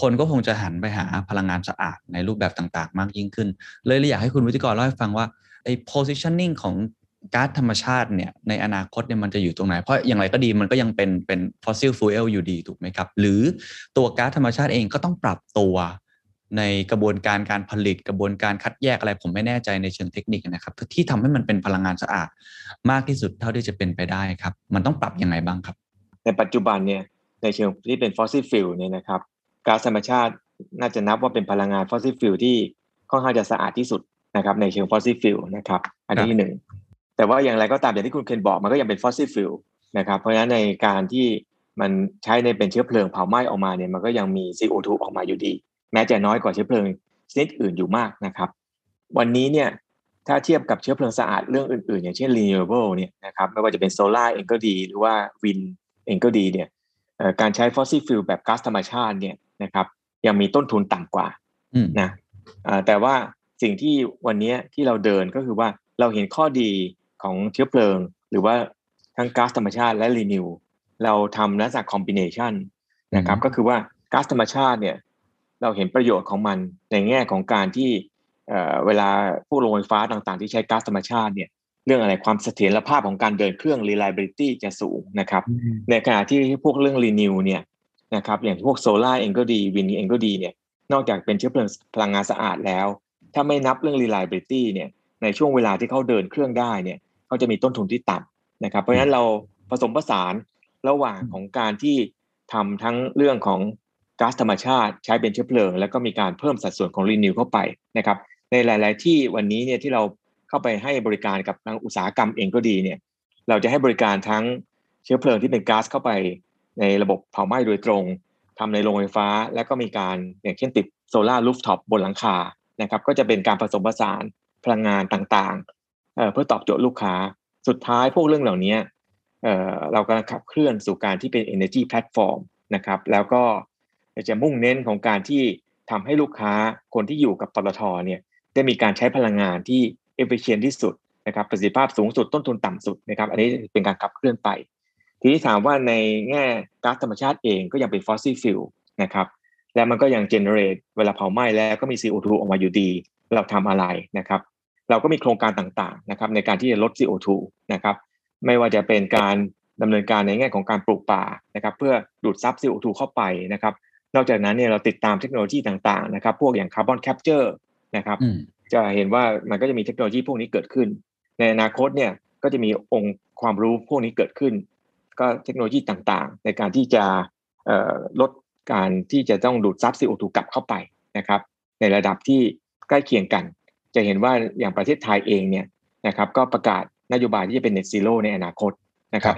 คนก็คงจะหันไปหาพลังงานสะอาดในรูปแบบต่างๆ มากยิ่งขึ้น เลยเลยอยากให้คุณวิทยกรเล่าให้ฟังว่าไอ้ positioning ของ ก๊าซธรรมชาติเนี่ยในอนาคตเนี่ยมันจะอยู่ตรงไหน เพราะอย่างไรก็ดีมันก็ยังเป็นเป็น fossil fuel อยู่ดีถูกไหมครับ หรือตัวก๊าซธรรมชาติเองก็ต้องปรับตัวในกระบวนการการผลิตกระบวนการคัดแยกอะไรผมไม่แน่ใจในเชิงเทคนิคนะครับ ที่ทำให้มันเป็นพลังงานสะอาดมากที่สุดเท่าที่จะเป็นไปได้ครับ มันต้องปรับยังไงบ้างครับ ในปัจจุบันเนี่ยในเชิงที่เป็น fossil fuel เนี่ยนะครับก๊าซธรรมชาติน่าจะนับว่าเป็นพลังงาน fossil fuel ที่ค่อนข้างจะสะอาดที่สุดนะครับในเชิง fossil fuel นะครับ อันที่หนึ่ง แต่ว่าอย่างไรก็ตามอย่างที่คุณเคนบอกมันก็ยังเป็น fossil fuel นะครับ เพราะฉะนั้นในการที่มันใช้ในเป็นเชื้อเพลิงเผาไหม้ออกมาเนี่ยมันก็ยังมี CO2 ออกมาอยู่ดี แม้จะน้อยกว่าเชื้อเพลิงชนิดอื่นอยู่มากนะครับ วันนี้เนี่ยถ้าเทียบกับเชื้อเพลิงสะอาดเรื่องอื่นๆ อย่างเช่น renewable เนี่ยนะครับไม่ว่าจะเป็นโซลาร์เองก็ดีหรือว่า windเองก็ดีเนี่ยการใช้ fossil fuel แบบก๊าซธรรมชาติเนี่ยนะครับ ยังมีต้นทุนต่ำกว่านะแต่ว่าสิ่งที่วันนี้ที่เราเดินก็คือว่าเราเห็นข้อดี ของเชื้อเพลิง หรือว่าทั้งก๊าซธรรมชาติและ renew เราทำลักษณะ combination นะครับ ก็คือว่าก๊าซธรรมชาติเนี่ย เราเห็นประโยชน์ของมันในแง่ของการที่เวลาพวกโรงไฟฟ้าต่างๆ ที่ใช้ก๊าซธรรมชาติเนี่ยเรื่องอะไรความเสถียรภาพของการเดินเครื่อง reliability จะสูงนะครับ ในขณะที่พวกเรื่อง renew เนี่ยนะครับ อย่างพวกโซลาร์เองก็ดีวินเองก็ดีเนี่ย นอกจากเป็นเชื้อเพลิงพลังงานสะอาดแล้ว ถ้าไม่นับเรื่อง reliability เนี่ย ในช่วงเวลาที่เขาเดินเครื่องได้เนี่ย เขาจะมีต้นทุนที่ต่ำนะครับ เพราะฉะนั้นเราผสมผสานระหว่างของการที่ทำทั้งเรื่องของก๊าซธรรมชาติใช้เป็นเชื้อเพลิง แล้วก็มีการเพิ่มสัดส่วนของรีนิวเข้าไปนะครับ ในหลาย ๆ ที่วันนี้เนี่ยที่เราเข้าไปให้บริการกับทางอุตสาหกรรมเองก็ดีเนี่ย เราจะให้บริการทั้งเชื้อเพลิงที่เป็นก๊าซเข้าไปในระบบเผาไหม้โดยตรงทำในโรงไฟฟ้า แล้วก็มีการอย่างเช่นติด solar rooftop บนหลังคานะครับ ก็จะเป็นการผสมผสานพลังงานต่างๆ เพื่อตอบโจทย์ลูกค้า สุดท้ายพวกเรื่องเหล่านี้เรากำลังขับเคลื่อนสู่การที่เป็น energy platform นะครับแล้วก็จะมุ่งเน้นของการที่ทำให้ลูกค้าคนที่อยู่กับปตทเนี่ยได้มีการใช้พลังงานที่ efficient ที่สุดนะครับประสิทธิภาพสูงสุดต้นทุนต่ำสุดนะครับอันนี้เป็นการขับเคลื่อนไป ทีนี้ถามว่าในแง่ก๊าซธรรมชาติเองก็ยังเป็น fossil fuel นะครับและมันก็ยัง generate เวลาเผาไหม้แล้วก็มี CO2 ออกมาอยู่ดี เราทำอะไรนะครับ เราก็มีโครงการต่างๆนะครับในการที่จะลด CO2 นะครับไม่ว่าจะเป็นการดำเนินการในแง่ของการปลูกป่านะครับเพื่อดูดซับ CO2 เข้าไปนะครับนอกจากนั้นเนี่ยเราติดตามเทคโนโลยีต่างๆนะครับพวกอย่าง carbon capture นะครับจะเห็นว่ามันก็จะมีเทคโนโลยีพวกนี้เกิดขึ้น ในอนาคตเนี่ยก็จะมีองค์ความรู้พวกนี้เกิดขึ้น ก็เทคโนโลยีต่างๆ ในการที่จะลดการที่จะต้องดูดซับ CO2 กลับเข้าไปนะครับในระดับที่ใกล้เคียงกัน จะเห็นว่าอย่างประเทศไทยเองเนี่ยนะครับก็ประกาศนโยบายที่จะเป็น net zero ในอนาคตนะครับ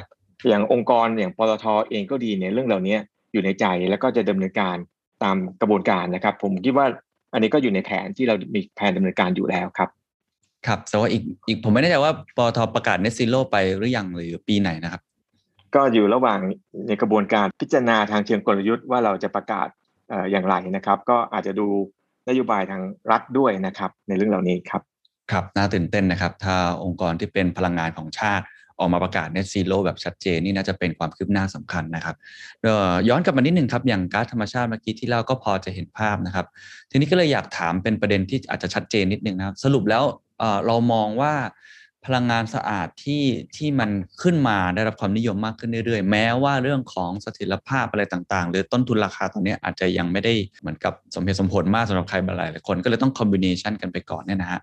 อย่างองค์กรอย่างปตทเองก็ดีในเรื่องเหล่านี้อยู่ในใจแล้วก็จะดำเนินการตามกระบวนการนะครับ ผมคิดว่าอันนี้ก็อยู่ในแผนที่เรามีแผนดำเนินการอยู่แล้วครับ ครับแต่ว่าอีกอีกผมไม่แน่ใจว่าปตทประกาศ net zero ไปหรือยังหรือปีไหนนะครับ ก็อยู่ระหว่างในกระบวนการพิจารณาทางเชิงกลยุทธ์ว่าเราจะประกาศอย่างไรนะครับ ก็อาจจะดู นโยบายทางรัฐด้วยนะครับ ในเรื่องเหล่านี้ครับครับน่าตื่นเต้นนะครับ ถ้าองค์กรที่เป็นพลังงานของชาติออกมาประกาศ net zero แบบชัดเจนนี่น่าจะเป็นความคืบหน้าสำคัญนะครับย้อนกลับมานิดหนึ่งครับอย่างก๊าซธรรมชาติเมื่อกี้ที่เราก็พอจะเห็นภาพนะครับ ทีนี้ก็เลยอยากถามเป็นประเด็นที่อาจจะชัดเจนนิดนึงนะครับ สรุปแล้วเรามองว่า พลังงานสะอาดที่ที่มันขึ้นมาได้รับความนิยมมากขึ้นเรื่อยๆ แม้ว่าเรื่องของเสถียรภาพอะไรต่างๆ หรือต้นทุนราคาตอนนี้อาจจะยังไม่ได้เหมือนกับสมเหตุสมผลมากสำหรับใครหลายคนก็เลยต้องคอมบิเนชันกันไปก่อนเนี่ยนะฮะ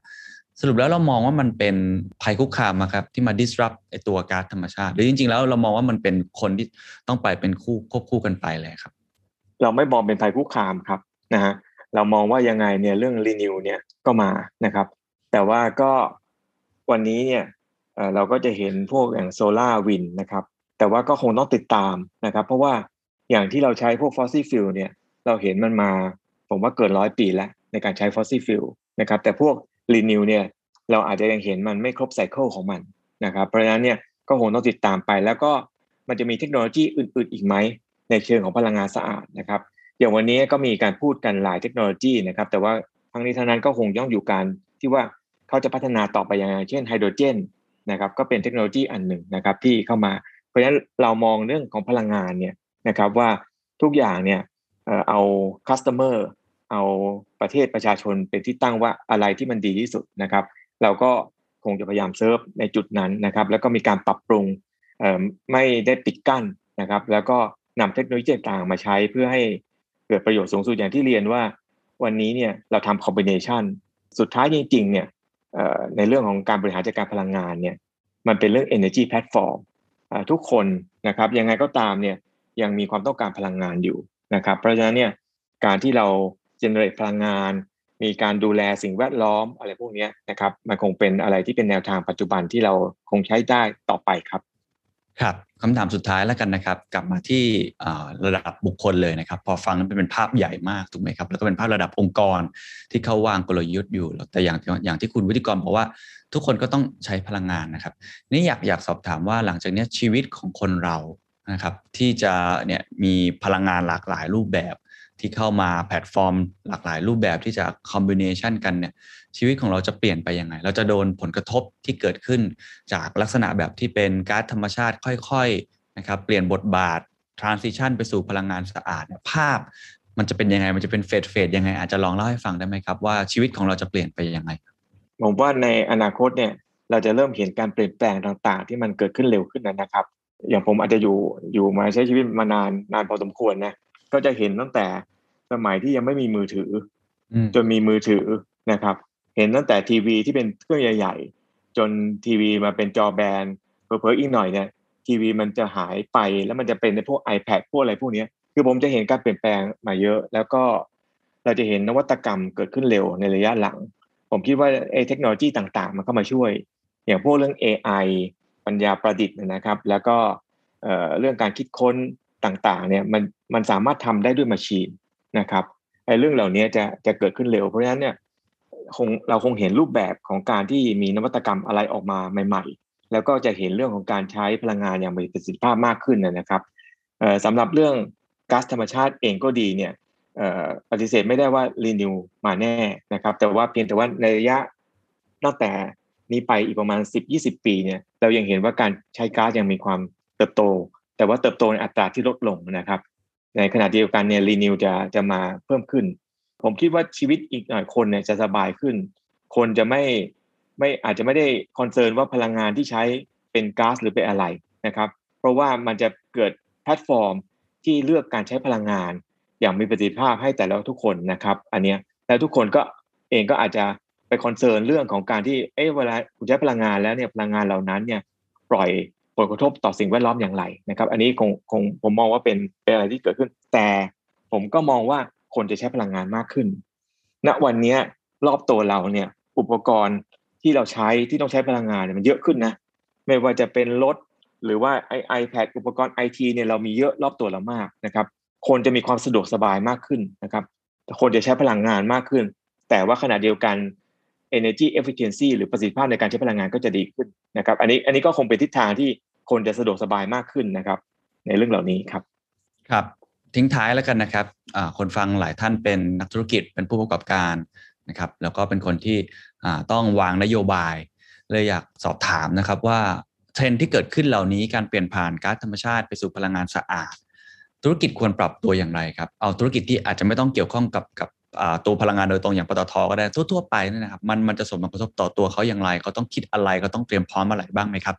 สรุปแล้วเรามองว่ามันเป็นภัยคุกคามครับที่มา disrupt ไอตัวก๊าซธรรมชาติ หรือจริงๆ แล้วเรามองว่ามันเป็นคนที่ต้องไปเป็นคู่ควบคู่กันไปเลยครับ เราไม่มองเป็นภัยคุกคามครับนะฮะเรามองว่ายังไงเนี่ยเรื่อง renew เนี่ยก็มานะครับ แต่ว่าก็ วันนี้เนี่ยเราก็จะเห็นพวกอย่างโซลาร์วินนะครับ แต่ว่าก็คงต้องติดตามนะครับ เพราะว่าอย่างที่เราใช้พวก fossil fuel เนี่ยเราเห็นมันมาผมว่าเกินร้อยปีแล้วในการใช้ fossil fuel นะครับแต่พวก renew เนี่ยเราอาจจะยังเห็นมันไม่ครบ cycle ของมันนะครับเพราะฉะนั้นเนี่ยก็คงต้องติดตามไป แล้วก็มันจะมีเทคโนโลยีอื่น ๆ อีกไหมในเชิงของพลังงานสะอาดนะครับอย่างวันนี้ก็มีการพูดกันหลายเทคโนโลยีนะครับแต่ว่าทั้งนี้ทั้งนั้นก็คงต้องอยู่การที่ว่า เขาจะพัฒนาต่อไปยังไงเช่นไฮโดรเจนนะครับก็เป็นเทคโนโลยีอันหนึ่งนะครับที่เข้ามา เพราะฉะนั้นเรามองเรื่องของพลังงานเนี่ยนะครับว่าทุกอย่างเนี่ยเอา customer เอาประเทศประชาชนเป็นที่ตั้งว่าอะไรที่มันดีที่สุดนะครับ เราก็คงจะพยายามเซิร์ฟในจุดนั้นนะครับ แล้วก็มีการปรับปรุงไม่ได้ปิดกั้นนะครับ แล้วก็นำเทคโนโลยีต่างๆมาใช้เพื่อให้เกิดประโยชน์สูงสุดอย่างที่เรียนว่า วันนี้เนี่ยเราทำ combinationสุดท้ายจริงๆเนี่ย ในเรื่องของการบริหารจัดการพลังงานเนี่ยมันเป็นเรื่อง energy platform อ่าทุกคนนะครับยังไงก็ตามเนี่ยยังมีความต้องการพลังงานอยู่นะครับ เพราะฉะนั้นเนี่ยการที่เรา generate พลังงาน มีการดูแลสิ่งแวดล้อมอะไรพวกนี้นะครับ มันคงเป็นอะไรที่เป็นแนวทางปัจจุบันที่เราคงใช้ได้ต่อไปครับ ครับ คำถามสุดท้ายแล้วกันนะครับ กลับมาที่ระดับบุคคลเลยนะครับ พอฟังแล้วเป็นภาพใหญ่มากถูกไหมครับ แล้วก็เป็นภาพระดับองค์กรที่เขาวางกลยุทธ์อยู่แต่อย่างอย่างที่คุณวิทยกรบอกว่า ทุกคนก็ต้องใช้พลังงานนะครับ นี่อยากอยากสอบถามว่าหลังจากนี้ชีวิตของคนเรานะครับ ที่จะเนี่ยมีพลังงานหลากหลายรูปแบบที่เข้ามาแพลตฟอร์ม หลากหลายรูปแบบที่จะคอมบิเนชันกันเนี่ย ชีวิตของเราจะเปลี่ยนไปยังไง เราจะโดนผลกระทบที่เกิดขึ้น จากลักษณะแบบที่เป็นก๊าซธรรมชาติค่อยๆนะครับเปลี่ยนบทบาท transition ไปสู่พลังงานสะอาดเนี่ยภาพ มันจะเป็นยังไงมันจะเป็นเฟสเฟสยังไงอาจจะลองเล่าให้ฟังได้ไหมครับว่าชีวิตของเราจะเปลี่ยนไปยังไงผมว่าในอนาคตเนี่ยเราจะเริ่มเห็นการเปลี่ยนแปลงต่างๆ ที่มันเกิดขึ้นเร็วขึ้นนะครับ อย่างผมอาจจะอยู่อยู่มาใช้ชีวิตมานานนานพอสมควรนะก็จะเห็นตั้งแต่สมัยที่ยังไม่มีมือถืออืมจนมีมือถือนะครับ เห็นตั้งแต่ทีวีที่เป็นเครื่องใหญ่ ๆ จนทีวีมาเป็นจอแบนเผลอๆอีกหน่อยเนี่ยทีวีมันจะหายไปแล้วมันจะเป็นในพวก iPad พวกอะไรพวกเนี้ยคือผมจะเห็นการเปลี่ยนแปลงมาเยอะ แล้วก็เราจะเห็นนวัตกรรมเกิดขึ้นเร็วในระยะหลัง ผมคิดว่าไอ้เทคโนโลยีต่างๆ มันก็มาช่วย อย่างพวกเรื่อง AI ปัญญาประดิษฐ์นะครับ แล้วก็เรื่องการคิดค้นต่างๆเนี่ยมันมันสามารถทำได้ด้วยมาชีนนะครับไอ้เรื่องเหล่านี้จะจะเกิดขึ้นเร็วเพราะฉะนั้นเนี่ย คงเราคงเห็นรูปแบบของการที่มีนวัตกรรมอะไรออกมาใหม่ ๆ แล้วก็จะเห็นเรื่องของการใช้พลังงานอย่างมีประสิทธิภาพมากขึ้นนะครับสำหรับเรื่องก๊าซธรรมชาติเองก็ดีเนี่ยปฏิเสธไม่ได้ว่ารีนิวมาแน่นะครับ แต่ว่าเพียงแต่ว่าในระยะตั้งแต่นี้ไปอีกประมาณ 10-20 ปีเนี่ยเรายังเห็นว่าการใช้ก๊าซยังมีความเติบโต แต่ว่าเติบโตในอัตราที่ลดลงนะครับ ในขณะเดียวกันเนี่ยรีนิวจะจะมาเพิ่มขึ้น ผมคิดว่าชีวิตอีกหน่อยคนเนี่ยจะสบายขึ้น คนจะไม่ไม่อาจจะไม่ได้ concern ว่าพลังงานที่ใช้เป็นก๊าซหรือเป็นอะไรนะครับ เพราะว่ามันจะเกิดแพลตฟอร์มที่เลือกการใช้พลังงาน อย่างมีประสิทธิภาพให้แต่ละทุกคนนะครับ อันเนี้ยแล้วทุกคนก็เองก็อาจจะไป concern เรื่องของการที่เอ๊ะเวลาคุณใช้พลังงานแล้วเนี่ยพลังงานเหล่านั้นเนี่ยปล่อยผลกระทบต่อสิ่งแวดล้อมอย่างไรนะครับ อันนี้คงคงผมมองว่าเป็นเป็นอะไรที่เกิดขึ้น แต่ผมก็มองว่า คนจะใช้พลังงานมากขึ้น ณวันนี้รอบตัวเราเนี่ย อุปกรณ์ที่เราใช้ที่ต้องใช้พลังงานเนี่ยมันเยอะขึ้นนะไม่ว่าจะเป็นรถหรือว่าไอไอแพดอุปกรณ์ไอทีเนี่ยเรามีเยอะรอบตัวเรามากนะครับ คนจะมีความสะดวกสบายมากขึ้นนะครับคนจะใช้พลังงานมากขึ้น แต่ว่าขณะเดียวกัน energy efficiency หรือประสิทธิภาพในการใช้พลังงานก็จะดีขึ้นนะครับ อันนี้อันนี้ก็คงเป็นทิศทางที่คนจะสะดวกสบายมากขึ้นนะครับ ในเรื่องเหล่านี้ครับ ครับ ทิ้งท้ายแล้วกันนะครับคนฟังหลายท่านเป็นนักธุรกิจเป็นผู้ประกอบการนะครับแล้วก็เป็นคนที่ต้องวางนโยบาย เลยอยากสอบถามนะครับว่าเทรนที่เกิดขึ้นเหล่านี้การเปลี่ยนผ่านก๊าซธรรมชาติไปสู่พลังงานสะอาด ธุรกิจควรปรับตัวอย่างไรครับ เอาธุรกิจที่อาจจะไม่ต้องเกี่ยวข้องกับกับตัวพลังงานโดยตรงอย่างปตทก็ได้ทั่วๆไปนี่นะครับมันมันจะส่งผลกระทบต่อตัวเขาอย่างไรเขาต้องคิดอะไรเขาต้องเตรียมพร้อมอะไรบ้างไหมครับ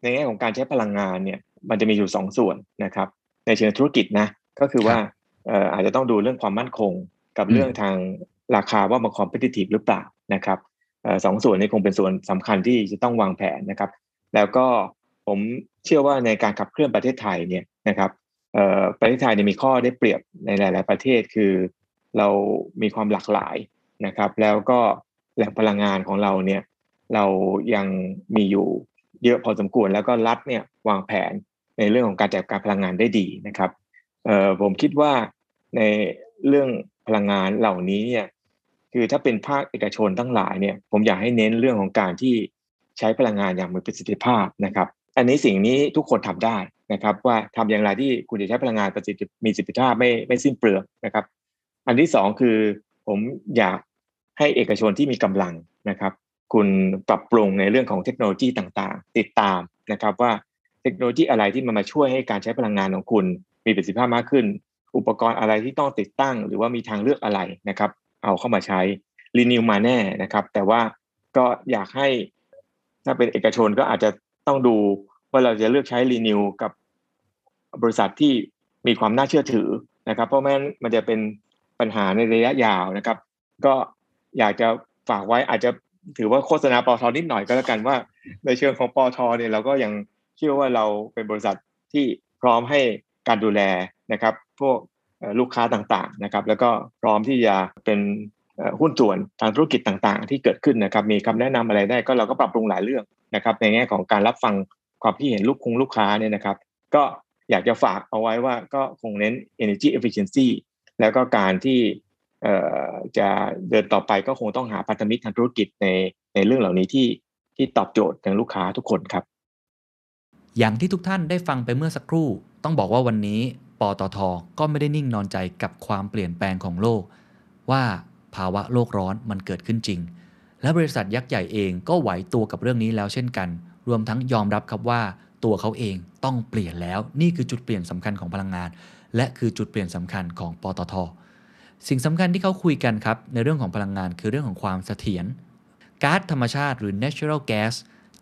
ในแง่ของการใช้พลังงานเนี่ยมันจะมีอยู่สองส่วนนะครับในเชิงธุรกิจนะ ก็คือว่าเอ่ออาจจะต้องดูเรื่องความมั่นคง กับอืมเรื่องทางราคาว่ามัน competitive หรือเปล่านะครับเอ่อสองส่วนนี้คงเป็นส่วนสำคัญที่จะต้องวางแผนนะครับ แล้วก็ผมเชื่อว่าในการขับเคลื่อนประเทศไทยเนี่ยนะครับเอ่อประเทศไทยเนี่ยมีข้อได้เปรียบในหลาย ๆ ประเทศคือเรามีความหลากหลายนะครับ แล้วก็แหล่งพลังงานของเราเนี่ยเรายังมีอยู่เยอะพอสมควรแล้วก็รัฐเนี่ยวางแผนในเรื่องของการจัดการพลังงานได้ดีนะครับเอ่อ ผมคิดว่าในเรื่องพลังงานเหล่านี้เนี่ยคือถ้าเป็นภาคเอกชนทั้งหลายเนี่ยผมอยากให้เน้นเรื่องของการที่ใช้พลังงานอย่างมีประสิทธิภาพนะครับ อันนี้สิ่งนี้ทุกคนทำได้นะครับ ว่าทำอย่างไรที่คุณจะใช้พลังงานประสิทธิมีประสิทธิภาพไม่ไม่สิ้นเปลืองนะครับ อันที่สองคือผมอยากให้เอกชนที่มีกำลังนะครับ คุณปรับปรุงในเรื่องของเทคโนโลยีต่างๆ ติดตามนะครับว่าเทคโนโลยีอะไรที่มันมาช่วยให้การใช้พลังงานของคุณ มีประสิทธิภาพมากขึ้น อุปกรณ์อะไรที่ต้องติดตั้ง หรือว่ามีทางเลือกอะไรนะครับ เอาเข้ามาใช้รีนิวมาแน่นะครับ แต่ว่าก็อยากให้ถ้าเป็นเอกชนก็อาจจะต้องดูว่าเราจะเลือกใช้รีนิวกับบริษัทที่มีความน่าเชื่อถือนะครับ เพราะไม่งั้นมันจะเป็นปัญหาในระยะยาวนะครับ ก็อยากจะฝากไว้อาจจะถือว่าโฆษณาปอทอนิดหน่อยก็แล้วกันว่า ในเชิงของปอทอเนี่ยเราก็ยังเชื่อว่าเราเป็นบริษัทที่พร้อมให้ การดูแลนะครับพวกลูกค้าต่างๆนะครับแล้วก็พร้อมที่จะเป็นหุ้นส่วนทางธุรกิจต่างๆ ที่เกิดขึ้นนะครับมีคำแนะนำอะไรได้ก็เราก็ปรับปรุงหลายเรื่องนะครับในแง่ของการรับฟังความคิดเห็นลูกคงลูกค้าเนี่ยนะครับ ก็อยากจะฝากเอาไว้ว่าก็คงเน้น energy efficiency แล้วก็การที่จะเดินต่อไปก็คงต้องหาพันธมิตรทางธุรกิจในในเรื่องเหล่านี้ที่ที่ตอบโจทย์ทางลูกค้าทุกคนครับ อย่างที่ทุกท่านได้ฟังไปเมื่อสักครู่ ต้องบอกว่าวันนี้ปตทก็ไม่ได้นิ่งนอนใจกับความเปลี่ยนแปลงของโลก ว่าภาวะโลกร้อนมันเกิดขึ้นจริง และบริษัทยักษ์ใหญ่เองก็ไหวตัวกับเรื่องนี้แล้วเช่นกัน รวมทั้งยอมรับครับว่าตัวเขาเองต้องเปลี่ยนแล้ว นี่คือจุดเปลี่ยนสำคัญของพลังงาน และคือจุดเปลี่ยนสำคัญของปตท สิ่งสำคัญที่เขาคุยกันครับในเรื่องของพลังงานคือเรื่องของความเสถียรก๊าซธรรมชาติหรือ natural gas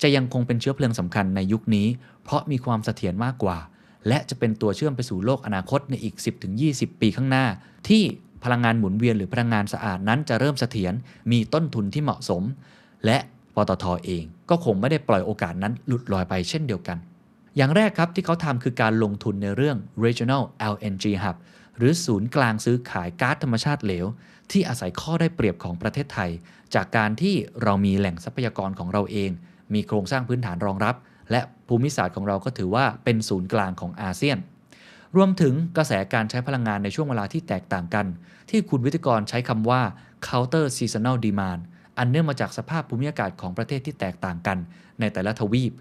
จะยังคงเป็นเชื้อเพลิงสำคัญในยุคนี้ เพราะมีความเสถียรมากกว่า และจะเป็นตัวเชื่อมไปสู่โลกอนาคตในอีก 10-20 ปีข้างหน้า ที่พลังงานหมุนเวียนหรือพลังงานสะอาดนั้นจะเริ่มเสถียรมีต้นทุนที่เหมาะสม และปตทเองก็คงไม่ได้ปล่อยโอกาสนั้นหลุดลอยไปเช่นเดียวกัน อย่างแรกครับที่เขาทำคือการลงทุนในเรื่อง regional LNG hub หรือศูนย์กลางซื้อขายก๊าซธรรมชาติเหลว ที่อาศัยข้อได้เปรียบของประเทศไทย จากการที่เรามีแหล่งทรัพยากรของเราเอง มีโครงสร้างพื้นฐานรองรับ และภูมิศาสตร์ของเราก็ถือว่าเป็นศูนย์กลางของอาเซียน รวมถึงกระแสการใช้พลังงานในช่วงเวลาที่แตกต่างกัน ที่คุณวิทยกรใช้คำว่า counter seasonal demand อันเนื่องมาจากสภาพภูมิอากาศของประเทศที่แตกต่างกัน ในแต่ละทวีป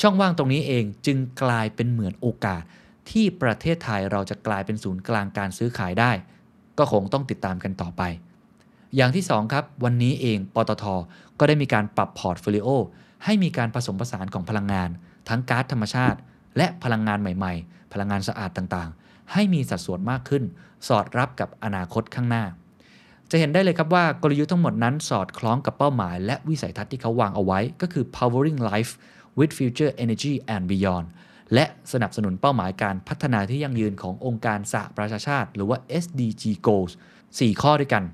ช่องว่างตรงนี้เองจึงกลายเป็นเหมือนโอกาส ที่ประเทศไทยเราจะกลายเป็นศูนย์กลางการซื้อขายได้ ก็คงต้องติดตามกันต่อไป อย่างที่ 2 ครับ วันนี้เองปตทก็ได้มีการปรับ portfolio ให้มีการผสมผสานของพลังงาน ทั้งก๊าซธรรมชาติ และพลังงานใหม่ๆ พลังงานสะอาดต่างๆ ให้มีสัดส่วนมากขึ้น สอดรับกับอนาคตข้างหน้า จะเห็นได้เลยครับว่ากลยุทธ์ทั้งหมดนั้นสอดคล้องกับเป้าหมาย และวิสัยทัศน์ที่เขาวางเอาไว้ ก็คือ powering life with future energy and beyond และสนับสนุนเป้าหมายการพัฒนาที่ยั่งยืนขององค์การสหประชาชาติ หรือว่า SDG goals 4 ข้อด้วยกัน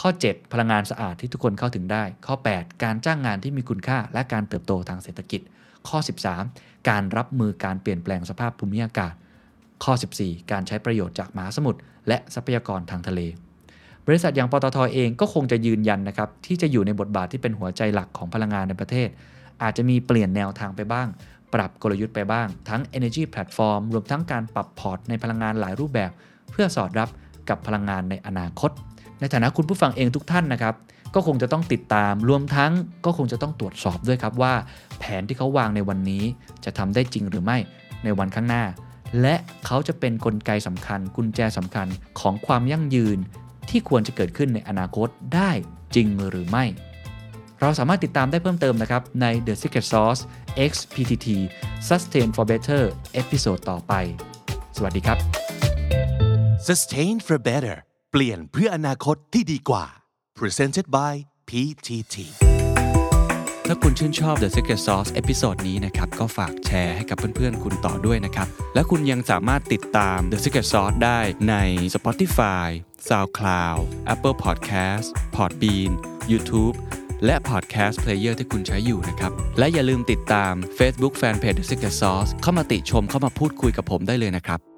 ข้อ 7 พลังงานสะอาดที่ทุกคนเข้าถึงได้ ข้อ 8 การจ้างงานที่มีคุณค่าและการเติบโตทางเศรษฐกิจ ข้อ 13 การรับมือการเปลี่ยนแปลงสภาพภูมิอากาศ ข้อ 14 การใช้ประโยชน์จากมหาสมุทรและทรัพยากรทางทะเล บริษัทอย่างปตทเองก็คงจะยืนยันนะครับที่จะอยู่ในบทบาทที่เป็นหัวใจหลักของพลังงานในประเทศ อาจจะมีเปลี่ยนแนวทางไปบ้าง ปรับกลยุทธ์ไปบ้าง ทั้ง Energy Platform รวมทั้งการปรับพอร์ตในพลังงานหลายรูปแบบ เพื่อสอดรับกับพลังงานในอนาคต ในฐานะคุณผู้ฟังเองทุกท่านนะครับก็คงจะต้องติดตามรวมทั้งก็คงจะต้องตรวจสอบด้วยครับว่า แผนที่เขาวางในวันนี้จะทำได้จริงหรือไม่ในวันข้างหน้า และเขาจะเป็นกลไกสำคัญ กุญแจสำคัญของความยั่งยืนที่ควรจะเกิดขึ้นในอนาคตได้จริงหรือไม่ เราสามารถติดตามได้เพิ่มเติมนะครับ ใน The Secret Sauce X PTT Sustain for Better episode ต่อไป สวัสดีครับ Sustain for better เปลี่ยนเพื่ออนาคตที่ดีกว่า Presented by PTT ถ้าคุณชื่นชอบ The Secret Sauce episode นี้นะครับ ก็ฝากแชร์ให้กับเพื่อนๆ คุณต่อด้วยนะครับ และคุณยังสามารถติดตาม The Secret Sauce ได้ใน Spotify SoundCloud Apple Podcast Podbean YouTube และ Podcast Player ที่คุณใช้อยู่นะครับ และอย่าลืมติดตาม Facebook Fanpage The Secret Sauce เข้ามาติชมเข้ามาพูดคุยกับผมได้เลยนะครับ